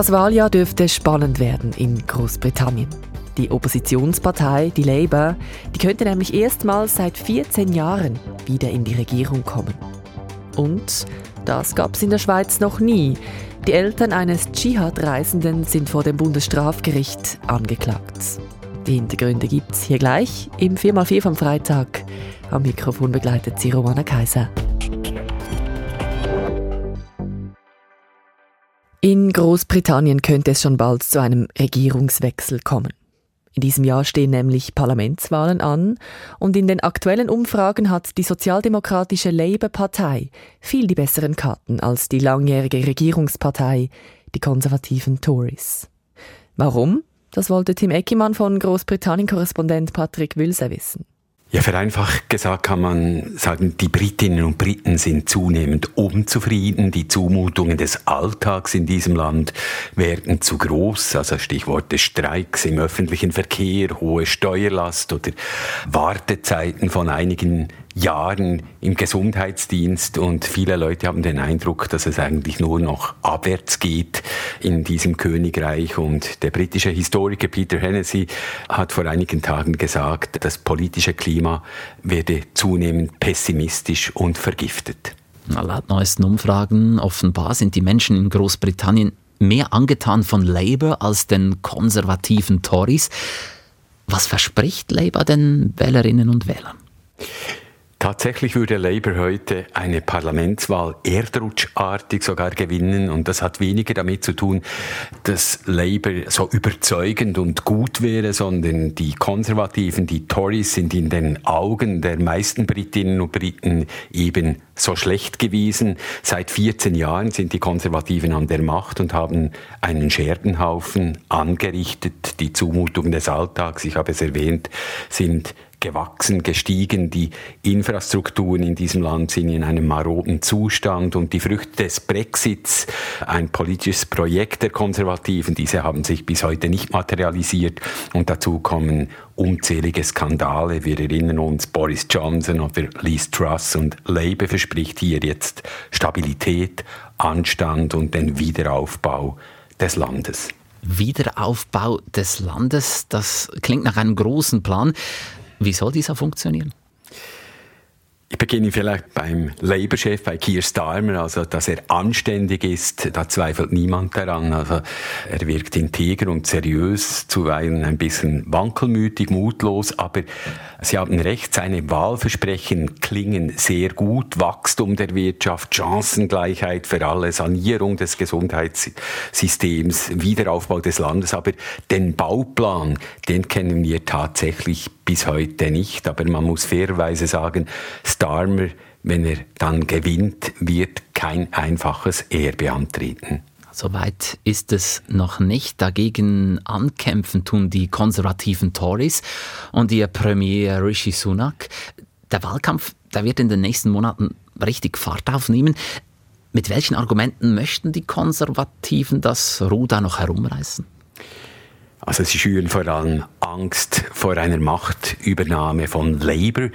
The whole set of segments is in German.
Das Wahljahr dürfte spannend werden in Großbritannien. Die Oppositionspartei, die Labour, die könnte nämlich erstmals seit 14 Jahren wieder in die Regierung kommen. Und das gab es in der Schweiz noch nie. Die Eltern eines Dschihad-Reisenden sind vor dem Bundesstrafgericht angeklagt. Die Hintergründe gibt es hier gleich im 4x4 vom Freitag. Am Mikrofon begleitet sie Romana Kaiser. In Großbritannien könnte es schon bald zu einem Regierungswechsel kommen. In diesem Jahr stehen nämlich Parlamentswahlen an und in den aktuellen Umfragen hat die sozialdemokratische Labour-Partei viel die besseren Karten als die langjährige Regierungspartei, die konservativen Tories. Warum? Das wollte Tim Eckimann von Großbritannien-Korrespondent Patrick Wülser wissen. Ja, vereinfacht gesagt kann man sagen, die Britinnen und Briten sind zunehmend unzufrieden. Die Zumutungen des Alltags in diesem Land werden zu groß. Also Stichworte Streiks im öffentlichen Verkehr, hohe Steuerlast oder Wartezeiten von einigen Jahren im Gesundheitsdienst und viele Leute haben den Eindruck, dass es eigentlich nur noch abwärts geht in diesem Königreich und der britische Historiker Peter Hennessy hat vor einigen Tagen gesagt, das politische Klima werde zunehmend pessimistisch und vergiftet. Laut neuesten Umfragen offenbar sind die Menschen in Großbritannien mehr angetan von Labour als den konservativen Tories. Was verspricht Labour den Wählerinnen und Wählern? Tatsächlich würde Labour heute eine Parlamentswahl erdrutschartig sogar gewinnen und das hat weniger damit zu tun, dass Labour so überzeugend und gut wäre, sondern die Konservativen, die Tories sind in den Augen der meisten Britinnen und Briten eben so schlecht gewesen. Seit 14 Jahren sind die Konservativen an der Macht und haben einen Scherbenhaufen angerichtet. Die Zumutungen des Alltags, ich habe es erwähnt, sind gewachsen, gestiegen. Die Infrastrukturen in diesem Land sind in einem maroden Zustand und die Früchte des Brexits, ein politisches Projekt der Konservativen, diese haben sich bis heute nicht materialisiert und dazu kommen unzählige Skandale. Wir erinnern uns, Boris Johnson oder Liz Truss und Labour verspricht hier jetzt Stabilität, Anstand und den Wiederaufbau des Landes. Wiederaufbau des Landes, das klingt nach einem großen Plan. Wie soll dieser funktionieren? Ich beginne vielleicht beim Labour-Chef, bei Keir Starmer, also dass er anständig ist, da zweifelt niemand daran. Also er wirkt integer und seriös, zuweilen ein bisschen wankelmütig, mutlos, aber Sie haben recht, seine Wahlversprechen klingen sehr gut. Wachstum der Wirtschaft, Chancengleichheit für alle, Sanierung des Gesundheitssystems, Wiederaufbau des Landes, aber den Bauplan, den kennen wir tatsächlich bis heute nicht. Aber man muss fairerweise sagen, Starmer, wenn er dann gewinnt, wird kein einfaches Erbe antreten. Soweit ist es noch nicht. Dagegen ankämpfen tun die konservativen Tories und ihr Premier Rishi Sunak. Der Wahlkampf, der wird in den nächsten Monaten richtig Fahrt aufnehmen. Mit welchen Argumenten möchten die Konservativen das Ruder noch herumreißen? Also sie schüren vor allem Angst vor einer Machtübernahme von Labour.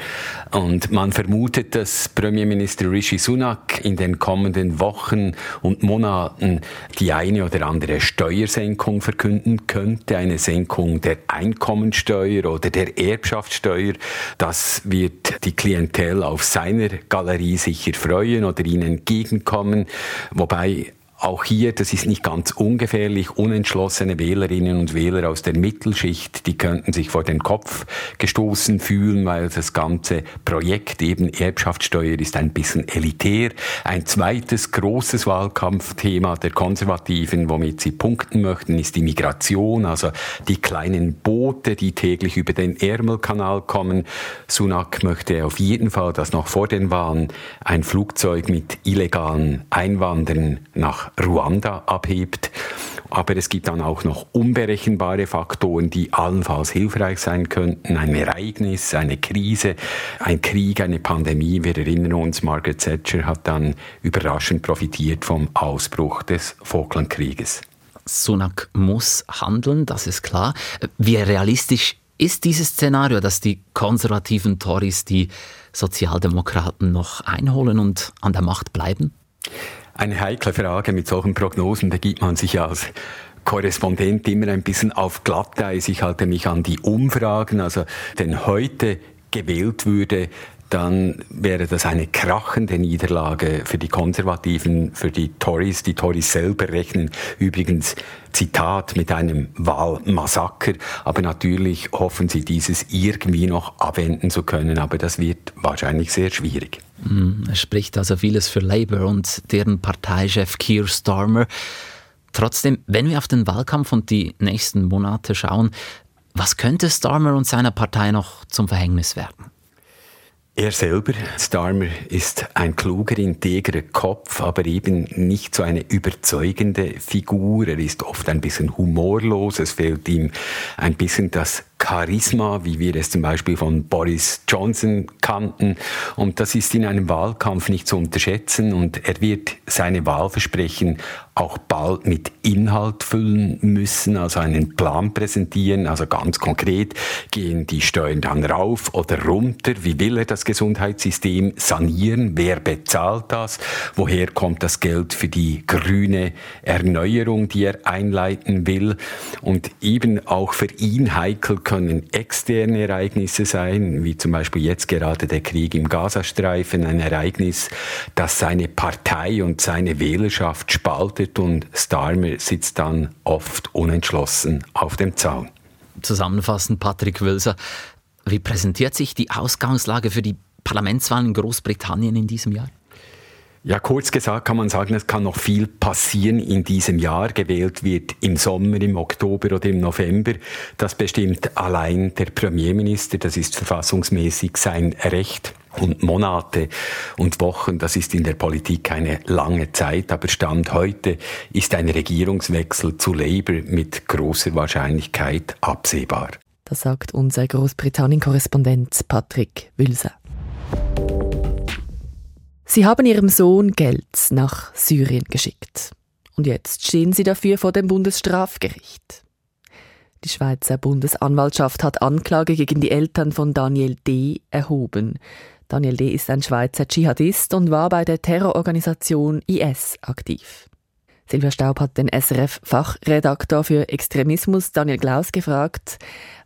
Und man vermutet, dass Premierminister Rishi Sunak in den kommenden Wochen und Monaten die eine oder andere Steuersenkung verkünden könnte, eine Senkung der Einkommensteuer oder der Erbschaftssteuer. Das wird die Klientel auf seiner Galerie sicher freuen oder ihnen entgegenkommen, wobei auch hier, das ist nicht ganz ungefährlich, unentschlossene Wählerinnen und Wähler aus der Mittelschicht, die könnten sich vor den Kopf gestoßen fühlen, weil das ganze Projekt eben Erbschaftssteuer ist ein bisschen elitär. Ein zweites großes Wahlkampfthema der Konservativen, womit sie punkten möchten, ist die Migration, also die kleinen Boote, die täglich über den Ärmelkanal kommen. Sunak möchte auf jeden Fall, dass noch vor den Wahlen ein Flugzeug mit illegalen Einwandern nach Ruanda abhebt. Aber es gibt dann auch noch unberechenbare Faktoren, die allenfalls hilfreich sein könnten. Ein Ereignis, eine Krise, ein Krieg, eine Pandemie. Wir erinnern uns, Margaret Thatcher hat dann überraschend profitiert vom Ausbruch des Falklandkrieges. Sunak muss handeln, das ist klar. Wie realistisch ist dieses Szenario, dass die konservativen Tories die Sozialdemokraten noch einholen und an der Macht bleiben? Eine heikle Frage. Mit solchen Prognosen begibt man sich als Korrespondent immer ein bisschen auf Glatteis. Ich halte mich an die Umfragen. Also, denn heute gewählt würde, dann wäre das eine krachende Niederlage für die Konservativen, für die Tories. Die Tories selber rechnen übrigens, Zitat, mit einem Wahlmassaker. Aber natürlich hoffen sie, dieses irgendwie noch abwenden zu können. Aber das wird wahrscheinlich sehr schwierig. Hm, es spricht also vieles für Labour und deren Parteichef Keir Starmer. Trotzdem, wenn wir auf den Wahlkampf und die nächsten Monate schauen, was könnte Starmer und seiner Partei noch zum Verhängnis werden? Er selber, Starmer, ist ein kluger, integrer Kopf, aber eben nicht so eine überzeugende Figur. Er ist oft ein bisschen humorlos. Es fehlt ihm ein bisschen das Charisma, wie wir es zum Beispiel von Boris Johnson kannten. Und das ist in einem Wahlkampf nicht zu unterschätzen. Und er wird seine Wahlversprechen auch bald mit Inhalt füllen müssen, also einen Plan präsentieren. Also ganz konkret, gehen die Steuern dann rauf oder runter? Wie will er das Gesundheitssystem sanieren? Wer bezahlt das? Woher kommt das Geld für die grüne Erneuerung, die er einleiten will? Und eben auch für ihn heikel können externe Ereignisse sein, wie zum Beispiel jetzt gerade der Krieg im Gazastreifen, ein Ereignis, das seine Partei und seine Wählerschaft spaltet und Starmer sitzt dann oft unentschlossen auf dem Zaun. Zusammenfassend, Patrick Wölser, wie präsentiert sich die Ausgangslage für die Parlamentswahlen in Großbritannien in diesem Jahr? Ja, kurz gesagt kann man sagen, es kann noch viel passieren in diesem Jahr. Gewählt wird im Sommer, im Oktober oder im November. Das bestimmt allein der Premierminister. Das ist verfassungsmäßig sein Recht. Und Monate und Wochen, das ist in der Politik eine lange Zeit, aber Stand heute ist ein Regierungswechsel zu Labour mit großer Wahrscheinlichkeit absehbar. Das sagt unser Großbritannien-Korrespondent Patrick Wülser. Sie haben ihrem Sohn Geld nach Syrien geschickt. Und jetzt stehen sie dafür vor dem Bundesstrafgericht. Die Schweizer Bundesanwaltschaft hat Anklage gegen die Eltern von Daniel D. erhoben. Daniel D. ist ein Schweizer Dschihadist und war bei der Terrororganisation IS aktiv. Silvia Staub hat den SRF-Fachredaktor für Extremismus Daniel Glaus gefragt,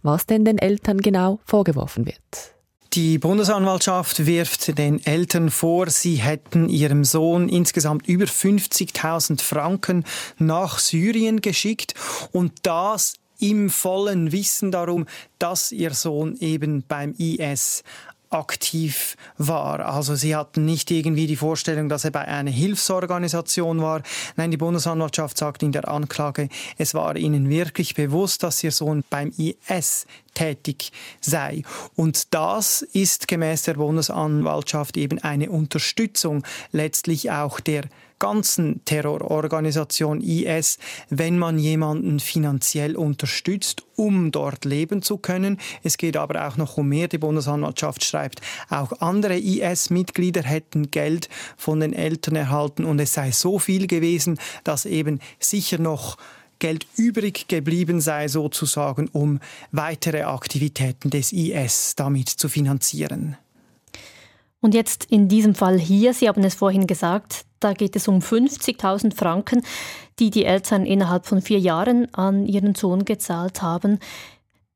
was denn den Eltern genau vorgeworfen wird. Die Bundesanwaltschaft wirft den Eltern vor, sie hätten ihrem Sohn insgesamt über 50.000 Franken nach Syrien geschickt und das im vollen Wissen darum, dass ihr Sohn eben beim IS aktiv war. Also sie hatten nicht irgendwie die Vorstellung, dass er bei einer Hilfsorganisation war. Nein, die Bundesanwaltschaft sagt in der Anklage, es war ihnen wirklich bewusst, dass ihr Sohn beim IS tätig sei. Und das ist gemäß der Bundesanwaltschaft eben eine Unterstützung letztlich auch der ganzen Terrororganisation IS, wenn man jemanden finanziell unterstützt, um dort leben zu können. Es geht aber auch noch um mehr. Die Bundesanwaltschaft schreibt, auch andere IS-Mitglieder hätten Geld von den Eltern erhalten und es sei so viel gewesen, dass eben sicher noch Geld übrig geblieben sei, sozusagen, um weitere Aktivitäten des IS damit zu finanzieren. Und jetzt in diesem Fall hier, Sie haben es vorhin gesagt, da geht es um 50.000 Franken, die die Eltern innerhalb von vier Jahren an ihren Sohn gezahlt haben.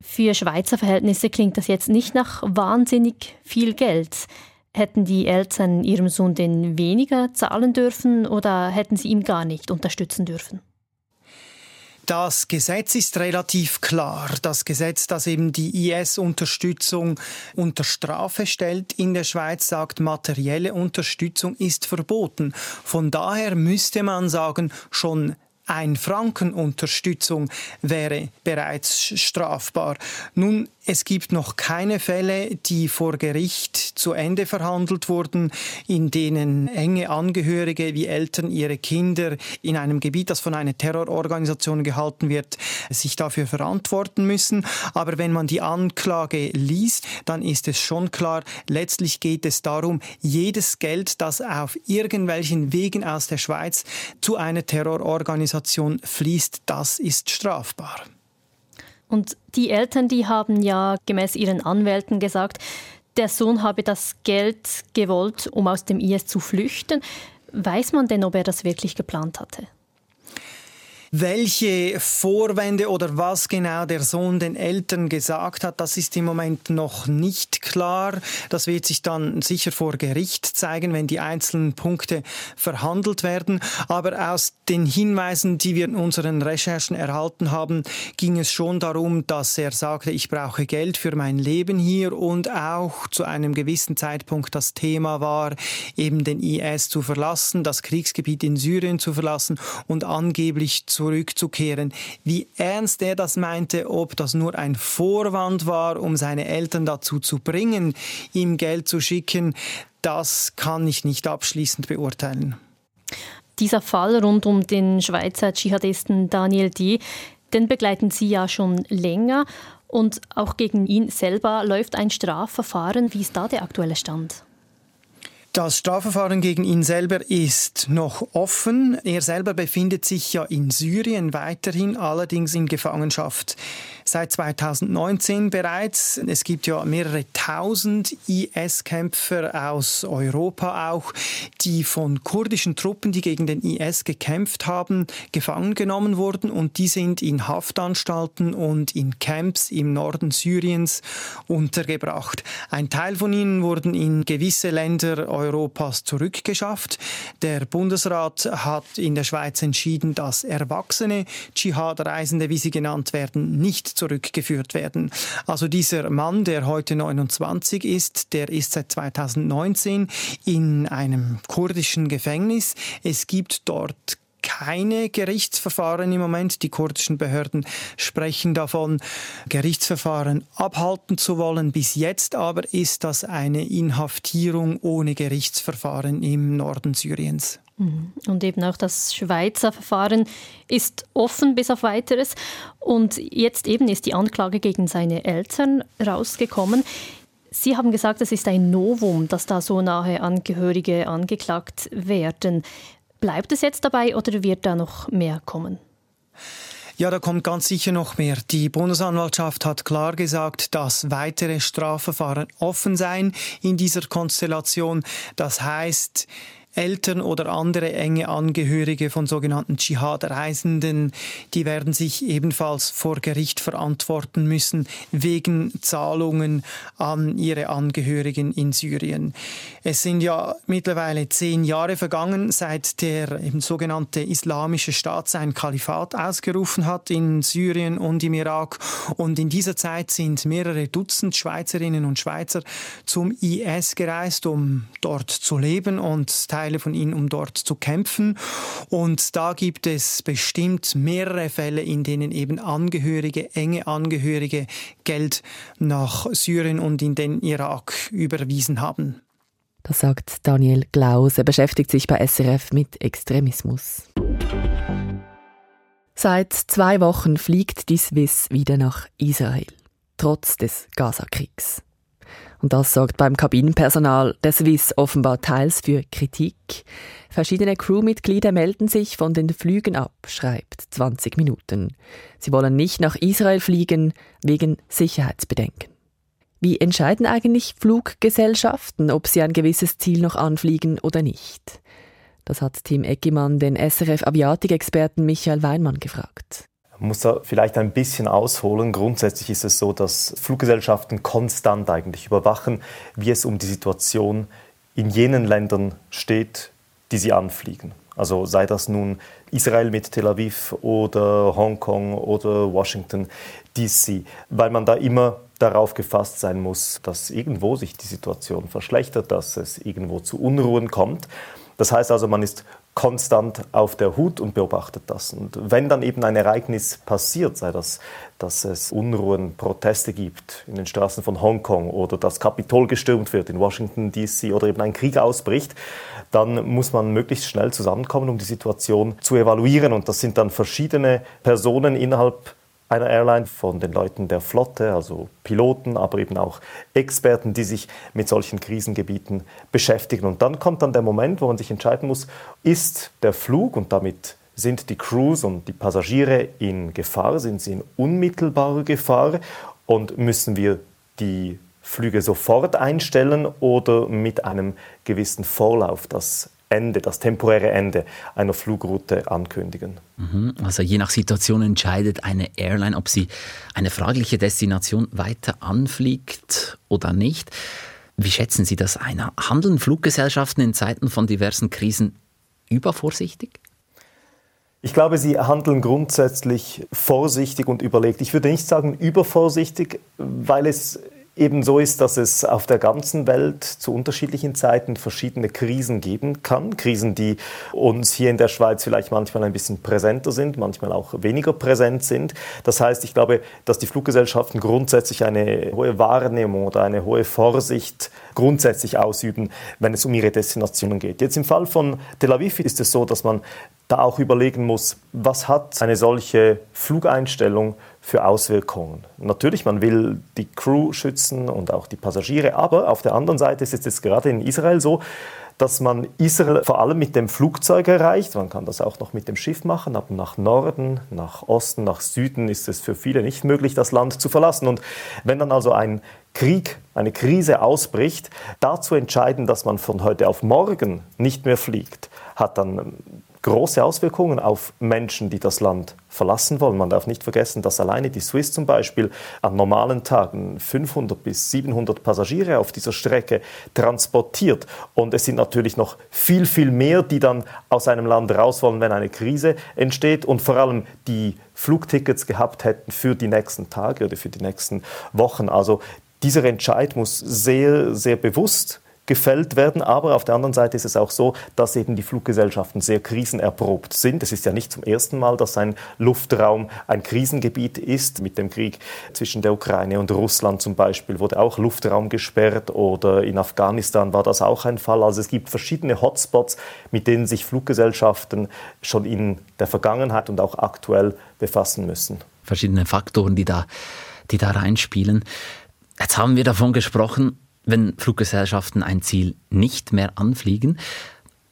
Für Schweizer Verhältnisse klingt das jetzt nicht nach wahnsinnig viel Geld. Hätten die Eltern ihrem Sohn denn weniger zahlen dürfen oder hätten sie ihm gar nicht unterstützen dürfen? Das Gesetz ist relativ klar. Das Gesetz, das eben die IS-Unterstützung unter Strafe stellt in der Schweiz, sagt, materielle Unterstützung ist verboten. Von daher müsste man sagen, schon ein Franken Unterstützung wäre bereits strafbar. Nun es gibt noch keine Fälle, die vor Gericht zu Ende verhandelt wurden, in denen enge Angehörige wie Eltern ihre Kinder in einem Gebiet, das von einer Terrororganisation gehalten wird, sich dafür verantworten müssen. Aber wenn man die Anklage liest, dann ist es schon klar, letztlich geht es darum, jedes Geld, das auf irgendwelchen Wegen aus der Schweiz zu einer Terrororganisation fließt, das ist strafbar. Und die Eltern, die haben ja gemäß ihren Anwälten gesagt, der Sohn habe das Geld gewollt, um aus dem IS zu flüchten. Weiß man denn, ob er das wirklich geplant hatte? Welche Vorwände oder was genau der Sohn den Eltern gesagt hat, das ist im Moment noch nicht klar. Das wird sich dann sicher vor Gericht zeigen, wenn die einzelnen Punkte verhandelt werden. Aber aus den Hinweisen, die wir in unseren Recherchen erhalten haben, ging es schon darum, dass er sagte, ich brauche Geld für mein Leben hier und auch zu einem gewissen Zeitpunkt das Thema war, eben den IS zu verlassen, das Kriegsgebiet in Syrien zu verlassen und angeblich zu zurückzukehren. Wie ernst er das meinte, ob das nur ein Vorwand war, um seine Eltern dazu zu bringen, ihm Geld zu schicken, das kann ich nicht abschließend beurteilen. Dieser Fall rund um den Schweizer Dschihadisten Daniel D., den begleiten Sie ja schon länger und auch gegen ihn selber läuft ein Strafverfahren. Wie ist da der aktuelle Stand? Das Strafverfahren gegen ihn selber ist noch offen. Er selber befindet sich ja in Syrien weiterhin, allerdings in Gefangenschaft seit 2019 bereits. Es gibt ja mehrere tausend IS-Kämpfer aus Europa auch, die von kurdischen Truppen, die gegen den IS gekämpft haben, gefangen genommen wurden und die sind in Haftanstalten und in Camps im Norden Syriens untergebracht. Ein Teil von ihnen wurden in gewisse Länder Europas zurückgeschafft. Der Bundesrat hat in der Schweiz entschieden, dass erwachsene Dschihad-Reisende, wie sie genannt werden, nicht zurückgeführt werden. Also dieser Mann, der heute 29 ist, der ist seit 2019 in einem kurdischen Gefängnis. Es gibt dort keine Gerichtsverfahren im Moment. Die kurdischen Behörden sprechen davon, Gerichtsverfahren abhalten zu wollen. Bis jetzt aber ist das eine Inhaftierung ohne Gerichtsverfahren im Norden Syriens. Mhm. Und eben auch das Schweizer Verfahren ist offen bis auf weiteres. Und jetzt eben ist die Anklage gegen seine Eltern rausgekommen. Sie haben gesagt, es ist ein Novum, dass da so nahe Angehörige angeklagt werden. Bleibt es jetzt dabei oder wird da noch mehr kommen? Ja, da kommt ganz sicher noch mehr. Die Bundesanwaltschaft hat klar gesagt, dass weitere Strafverfahren offen seien in dieser Konstellation. Das heißt, Eltern oder andere enge Angehörige von sogenannten Dschihad-Reisenden, die werden sich ebenfalls vor Gericht verantworten müssen wegen Zahlungen an ihre Angehörigen in Syrien. Es sind ja mittlerweile zehn Jahre vergangen, seit der eben sogenannte Islamische Staat sein Kalifat ausgerufen hat in Syrien und im Irak. Und in dieser Zeit sind mehrere Dutzend Schweizerinnen und Schweizer zum IS gereist, um dort zu leben und teilweise Teile von ihnen, um dort zu kämpfen. Und da gibt es bestimmt mehrere Fälle, in denen eben Angehörige, enge Angehörige Geld nach Syrien und in den Irak überwiesen haben. Das sagt Daniel Glaus. Er beschäftigt sich bei SRF mit Extremismus. Seit zwei Wochen fliegt die Swiss wieder nach Israel, trotz des Gazakriegs. Und das sorgt beim Kabinenpersonal der Swiss offenbar teils für Kritik. Verschiedene Crewmitglieder melden sich von den Flügen ab, schreibt 20 Minuten. Sie wollen nicht nach Israel fliegen wegen Sicherheitsbedenken. Wie entscheiden eigentlich Fluggesellschaften, ob sie ein gewisses Ziel noch anfliegen oder nicht? Das hat Tim Eckimann den SRF-Aviatik-Experten Michael Weinmann gefragt. Man muss da vielleicht ein bisschen ausholen. Grundsätzlich ist es so, dass Fluggesellschaften konstant eigentlich überwachen, wie es um die Situation in jenen Ländern steht, die sie anfliegen. Also sei das nun Israel mit Tel Aviv oder Hongkong oder Washington DC, weil man da immer darauf gefasst sein muss, dass irgendwo sich die Situation verschlechtert, dass es irgendwo zu Unruhen kommt. Das heißt also, man ist konstant auf der Hut und beobachtet das. Und wenn dann eben ein Ereignis passiert, sei das, dass es Unruhen, Proteste gibt in den Straßen von Hongkong oder das Kapitol gestürmt wird in Washington DC oder eben ein Krieg ausbricht, dann muss man möglichst schnell zusammenkommen, um die Situation zu evaluieren. Und das sind dann verschiedene Personen innerhalb einer Airline, von den Leuten der Flotte, also Piloten, aber eben auch Experten, die sich mit solchen Krisengebieten beschäftigen. Und dann kommt dann der Moment, wo man sich entscheiden muss, ist der Flug und damit sind die Crews und die Passagiere in Gefahr, sind sie in unmittelbarer Gefahr und müssen wir die Flüge sofort einstellen oder mit einem gewissen Vorlauf das Ende, das temporäre Ende einer Flugroute ankündigen. Mhm. Also je nach Situation entscheidet eine Airline, ob sie eine fragliche Destination weiter anfliegt oder nicht. Wie schätzen Sie das ein? Handeln Fluggesellschaften in Zeiten von diversen Krisen übervorsichtig? Ich glaube, sie handeln grundsätzlich vorsichtig und überlegt. Ich würde nicht sagen übervorsichtig, weil es eben so ist, dass es auf der ganzen Welt zu unterschiedlichen Zeiten verschiedene Krisen geben kann. Krisen, die uns hier in der Schweiz vielleicht manchmal ein bisschen präsenter sind, manchmal auch weniger präsent sind. Das heißt, ich glaube, dass die Fluggesellschaften grundsätzlich eine hohe Wahrnehmung oder eine hohe Vorsicht grundsätzlich ausüben, wenn es um ihre Destinationen geht. Jetzt im Fall von Tel Aviv ist es so, dass man da auch überlegen muss, was hat eine solche Flugeinstellung für Auswirkungen. Natürlich, man will die Crew schützen und auch die Passagiere, aber auf der anderen Seite ist es jetzt gerade in Israel so, dass man Israel vor allem mit dem Flugzeug erreicht. Man kann das auch noch mit dem Schiff machen, aber nach Norden, nach Osten, nach Süden ist es für viele nicht möglich, das Land zu verlassen. Und wenn dann also ein Krieg, eine Krise ausbricht, dazu entscheiden, dass man von heute auf morgen nicht mehr fliegt, hat dann große Auswirkungen auf Menschen, die das Land verlassen wollen. Man darf nicht vergessen, dass alleine die Swiss zum Beispiel an normalen Tagen 500 bis 700 Passagiere auf dieser Strecke transportiert. Und es sind natürlich noch viel, viel mehr, die dann aus einem Land raus wollen, wenn eine Krise entsteht und vor allem die Flugtickets gehabt hätten für die nächsten Tage oder für die nächsten Wochen. Also dieser Entscheid muss sehr, sehr bewusst gefällt werden. Aber auf der anderen Seite ist es auch so, dass eben die Fluggesellschaften sehr krisenerprobt sind. Es ist ja nicht zum ersten Mal, dass ein Luftraum ein Krisengebiet ist. Mit dem Krieg zwischen der Ukraine und Russland zum Beispiel wurde auch Luftraum gesperrt oder in Afghanistan war das auch ein Fall. Also es gibt verschiedene Hotspots, mit denen sich Fluggesellschaften schon in der Vergangenheit und auch aktuell befassen müssen. Verschiedene Faktoren, die da, die da reinspielen. Jetzt haben wir davon gesprochen, wenn Fluggesellschaften ein Ziel nicht mehr anfliegen.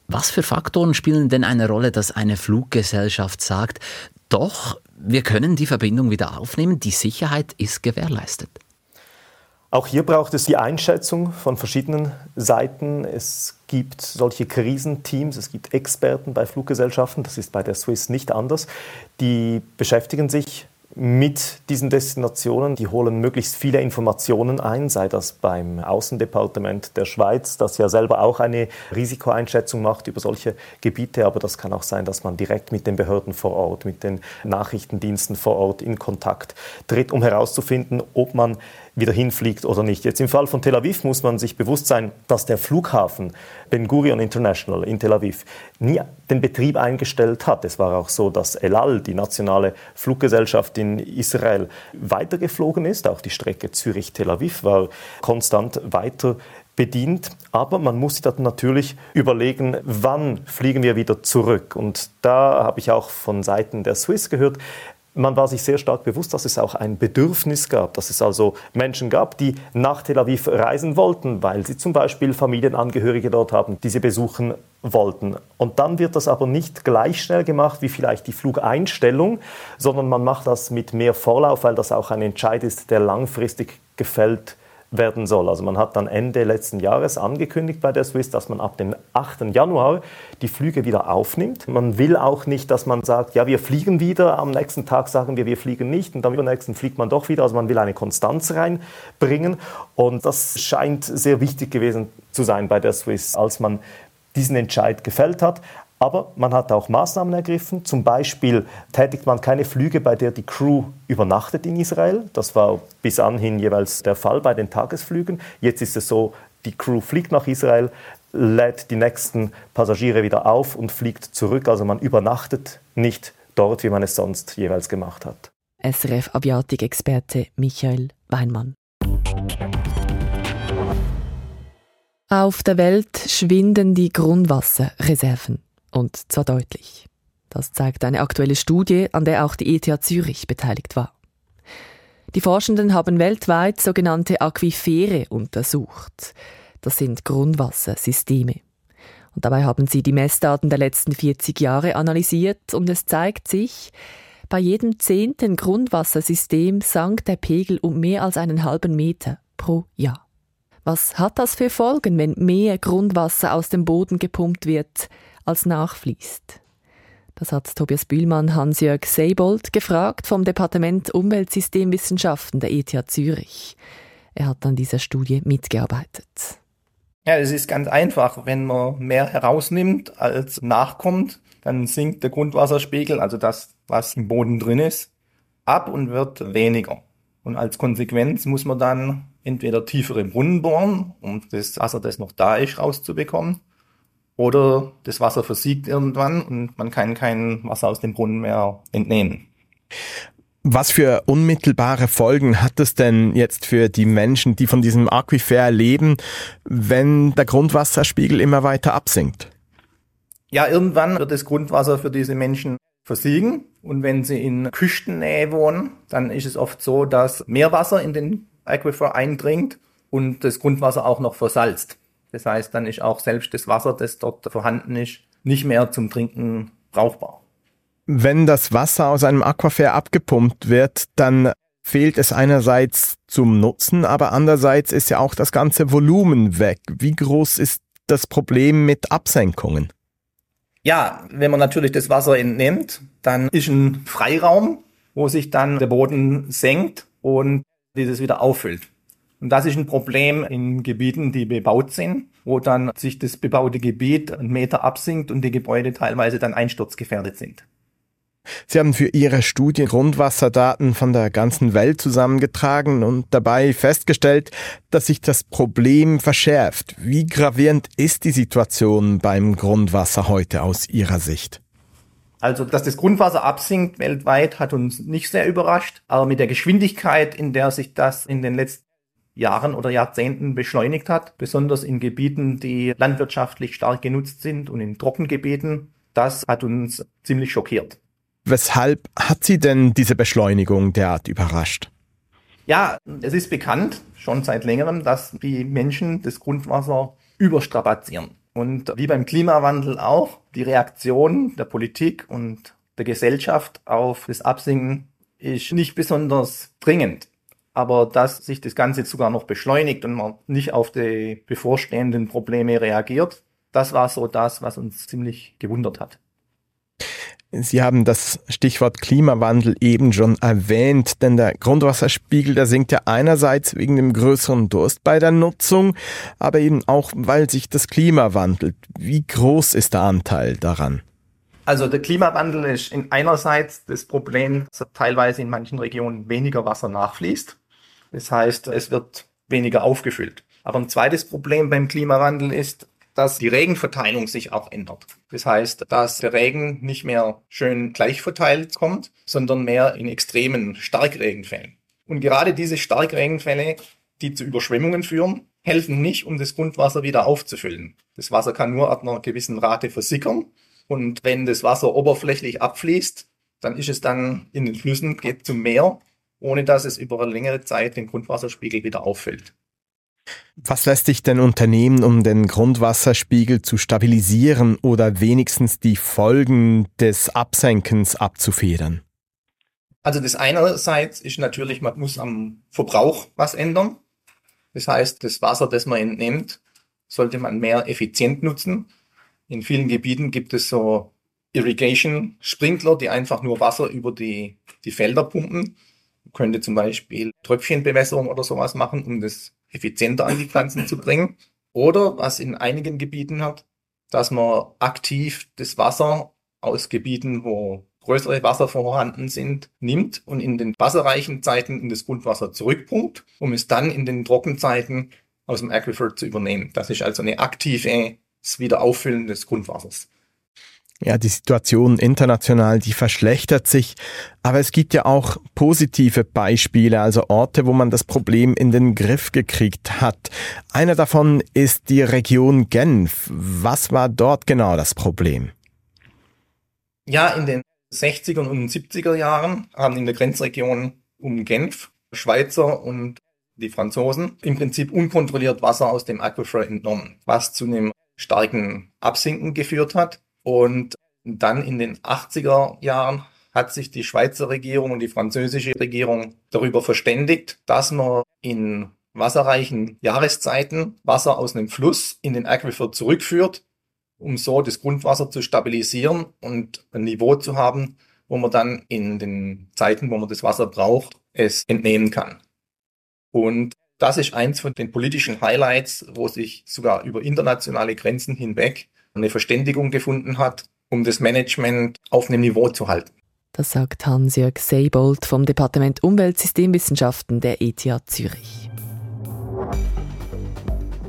Was für Faktoren spielen denn eine Rolle, dass eine Fluggesellschaft sagt, doch, wir können die Verbindung wieder aufnehmen, die Sicherheit ist gewährleistet? Auch hier braucht es die Einschätzung von verschiedenen Seiten. Es gibt solche Krisenteams, es gibt Experten bei Fluggesellschaften, das ist bei der Swiss nicht anders. Die beschäftigen sich mit diesen Destinationen. Die holen möglichst viele Informationen ein, sei das beim Außendepartement der Schweiz, das ja selber auch eine Risikoeinschätzung macht über solche Gebiete. Aber das kann auch sein, dass man direkt mit den Behörden vor Ort, mit den Nachrichtendiensten vor Ort in Kontakt tritt, um herauszufinden, ob man wieder hinfliegt oder nicht. Jetzt im Fall von Tel Aviv muss man sich bewusst sein, dass der Flughafen Ben Gurion International in Tel Aviv nie den Betrieb eingestellt hat. Es war auch so, dass El Al, die nationale Fluggesellschaft in Israel, weitergeflogen ist. Auch die Strecke Zürich-Tel Aviv war konstant weiter bedient. Aber man muss sich dann natürlich überlegen, wann fliegen wir wieder zurück. Und da habe ich auch von Seiten der Swiss gehört, man war sich sehr stark bewusst, dass es auch ein Bedürfnis gab, dass es also Menschen gab, die nach Tel Aviv reisen wollten, weil sie zum Beispiel Familienangehörige dort haben, die sie besuchen wollten. Und dann wird das aber nicht gleich schnell gemacht wie vielleicht die Flugeinstellung, sondern man macht das mit mehr Vorlauf, weil das auch ein Entscheid ist, der langfristig gefällt werden soll. Also man hat dann Ende letzten Jahres angekündigt bei der Swiss, dass man ab dem 8. Januar die Flüge wieder aufnimmt. Man will auch nicht, dass man sagt, ja, wir fliegen wieder, am nächsten Tag sagen wir, wir fliegen nicht und am übernächsten fliegt man doch wieder. Also man will eine Konstanz reinbringen und das scheint sehr wichtig gewesen zu sein bei der Swiss, als man diesen Entscheid gefällt hat. Aber man hat auch Maßnahmen ergriffen. Zum Beispiel tätigt man keine Flüge, bei der die Crew übernachtet in Israel. Das war bis anhin jeweils der Fall bei den Tagesflügen. Jetzt ist es so, die Crew fliegt nach Israel, lädt die nächsten Passagiere wieder auf und fliegt zurück. Also man übernachtet nicht dort, wie man es sonst jeweils gemacht hat. SRF Aviatik-Experte Michael Weinmann. Auf der Welt schwinden die Grundwasserreserven. Und zwar deutlich. Das zeigt eine aktuelle Studie, an der auch die ETH Zürich beteiligt war. Die Forschenden haben weltweit sogenannte Aquifere untersucht. Das sind Grundwassersysteme. Und dabei haben sie die Messdaten der letzten 40 Jahre analysiert und es zeigt sich, bei jedem zehnten Grundwassersystem sank der Pegel um mehr als einen halben Meter pro Jahr. Was hat das für Folgen, wenn mehr Grundwasser aus dem Boden gepumpt wird, als nachfließt? Das hat Tobias Bühlmann Hans-Jörg Seibold gefragt vom Departement Umweltsystemwissenschaften der ETH Zürich. Er hat an dieser Studie mitgearbeitet. Ja, es ist ganz einfach. Wenn man mehr herausnimmt als nachkommt, dann sinkt der Grundwasserspiegel, also das, was im Boden drin ist, ab und wird weniger. Und als Konsequenz muss man dann entweder tiefere Brunnen bohren, um das Wasser, das noch da ist, rauszubekommen, oder das Wasser versiegt irgendwann und man kann kein Wasser aus dem Brunnen mehr entnehmen. Was für unmittelbare Folgen hat es denn jetzt für die Menschen, die von diesem Aquifer leben, wenn der Grundwasserspiegel immer weiter absinkt? Ja, irgendwann wird das Grundwasser für diese Menschen versiegen. Und wenn sie in Küstennähe wohnen, dann ist es oft so, dass Meerwasser in den Aquifer eindringt und das Grundwasser auch noch versalzt. Das heißt, dann ist auch selbst das Wasser, das dort vorhanden ist, nicht mehr zum Trinken brauchbar. Wenn das Wasser aus einem Aquifer abgepumpt wird, dann fehlt es einerseits zum Nutzen, aber andererseits ist ja auch das ganze Volumen weg. Wie groß ist das Problem mit Absenkungen? Ja, wenn man natürlich das Wasser entnimmt, dann ist ein Freiraum, wo sich dann der Boden senkt und dieses wieder auffüllt. Und das ist ein Problem in Gebieten, die bebaut sind, wo dann sich das bebaute Gebiet einen Meter absinkt und die Gebäude teilweise dann einsturzgefährdet sind. Sie haben für Ihre Studie Grundwasserdaten von der ganzen Welt zusammengetragen und dabei festgestellt, dass sich das Problem verschärft. Wie gravierend ist die Situation beim Grundwasser heute aus Ihrer Sicht? Also, dass das Grundwasser absinkt weltweit, hat uns nicht sehr überrascht. Aber mit der Geschwindigkeit, in der sich das in den letzten Jahren oder Jahrzehnten beschleunigt hat, besonders in Gebieten, die landwirtschaftlich stark genutzt sind und in Trockengebieten, das hat uns ziemlich schockiert. Weshalb hat Sie denn diese Beschleunigung derart überrascht? Ja, es ist bekannt, schon seit längerem, dass die Menschen das Grundwasser überstrapazieren. Und wie beim Klimawandel auch, die Reaktion der Politik und der Gesellschaft auf das Absinken ist nicht besonders dringend. Aber dass sich das Ganze sogar noch beschleunigt und man nicht auf die bevorstehenden Probleme reagiert, das war so das, was uns ziemlich gewundert hat. Sie haben das Stichwort Klimawandel eben schon erwähnt, denn der Grundwasserspiegel, der sinkt ja einerseits wegen dem größeren Durst bei der Nutzung, aber eben auch, weil sich das Klima wandelt. Wie groß ist der Anteil daran? Also der Klimawandel ist in einerseits das Problem, dass teilweise in manchen Regionen weniger Wasser nachfließt. Das heißt, es wird weniger aufgefüllt. Aber ein zweites Problem beim Klimawandel ist, dass die Regenverteilung sich auch ändert. Das heißt, dass der Regen nicht mehr schön gleich verteilt kommt, sondern mehr in extremen Starkregenfällen. Und gerade diese Starkregenfälle, die zu Überschwemmungen führen, helfen nicht, um das Grundwasser wieder aufzufüllen. Das Wasser kann nur ab einer gewissen Rate versickern. Und wenn das Wasser oberflächlich abfließt, dann ist es dann in den Flüssen, geht zum Meer, ohne dass es über eine längere Zeit den Grundwasserspiegel wieder auffüllt. Was lässt sich denn unternehmen, um den Grundwasserspiegel zu stabilisieren oder wenigstens die Folgen des Absenkens abzufedern? Also das einerseits ist natürlich, man muss am Verbrauch was ändern. Das heißt, das Wasser, das man entnimmt, sollte man mehr effizient nutzen. In vielen Gebieten gibt es so Irrigation Sprinkler, die einfach nur Wasser über die, die Felder pumpen. Könnte zum Beispiel Tröpfchenbewässerung oder sowas machen, um das effizienter an die Pflanzen zu bringen. Oder was in einigen Gebieten hat, dass man aktiv das Wasser aus Gebieten, wo größere Wasser vorhanden sind, nimmt und in den wasserreichen Zeiten in das Grundwasser zurückpumpt, um es dann in den Trockenzeiten aus dem Aquifer zu übernehmen. Das ist also eine aktive Wiederauffüllen des Grundwassers. Ja, die Situation international, die verschlechtert sich. Aber es gibt ja auch positive Beispiele, also Orte, wo man das Problem in den Griff gekriegt hat. Einer davon ist die Region Genf. Was war dort genau das Problem? Ja, in den 60er und 70er Jahren haben in der Grenzregion um Genf Schweizer und die Franzosen im Prinzip unkontrolliert Wasser aus dem Aquifer entnommen, was zu einem starken Absinken geführt hat. Und dann in den 80er Jahren hat sich die Schweizer Regierung und die französische Regierung darüber verständigt, dass man in wasserreichen Jahreszeiten Wasser aus einem Fluss in den Aquifer zurückführt, um so das Grundwasser zu stabilisieren und ein Niveau zu haben, wo man dann in den Zeiten, wo man das Wasser braucht, es entnehmen kann. Und das ist eins von den politischen Highlights, wo sich sogar über internationale Grenzen hinweg eine Verständigung gefunden hat, um das Management auf einem Niveau zu halten. Das sagt Hans-Jörg Seibold vom Departement Umweltsystemwissenschaften der ETH Zürich.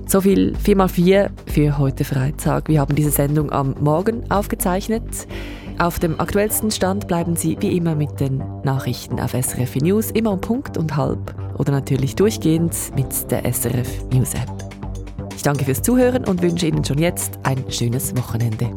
So viel 4x4 für heute Freitag. Wir haben diese Sendung am Morgen aufgezeichnet. Auf dem aktuellsten Stand bleiben Sie wie immer mit den Nachrichten auf SRF News, immer um Punkt und halb oder natürlich durchgehend mit der SRF News App. Ich danke fürs Zuhören und wünsche Ihnen schon jetzt ein schönes Wochenende.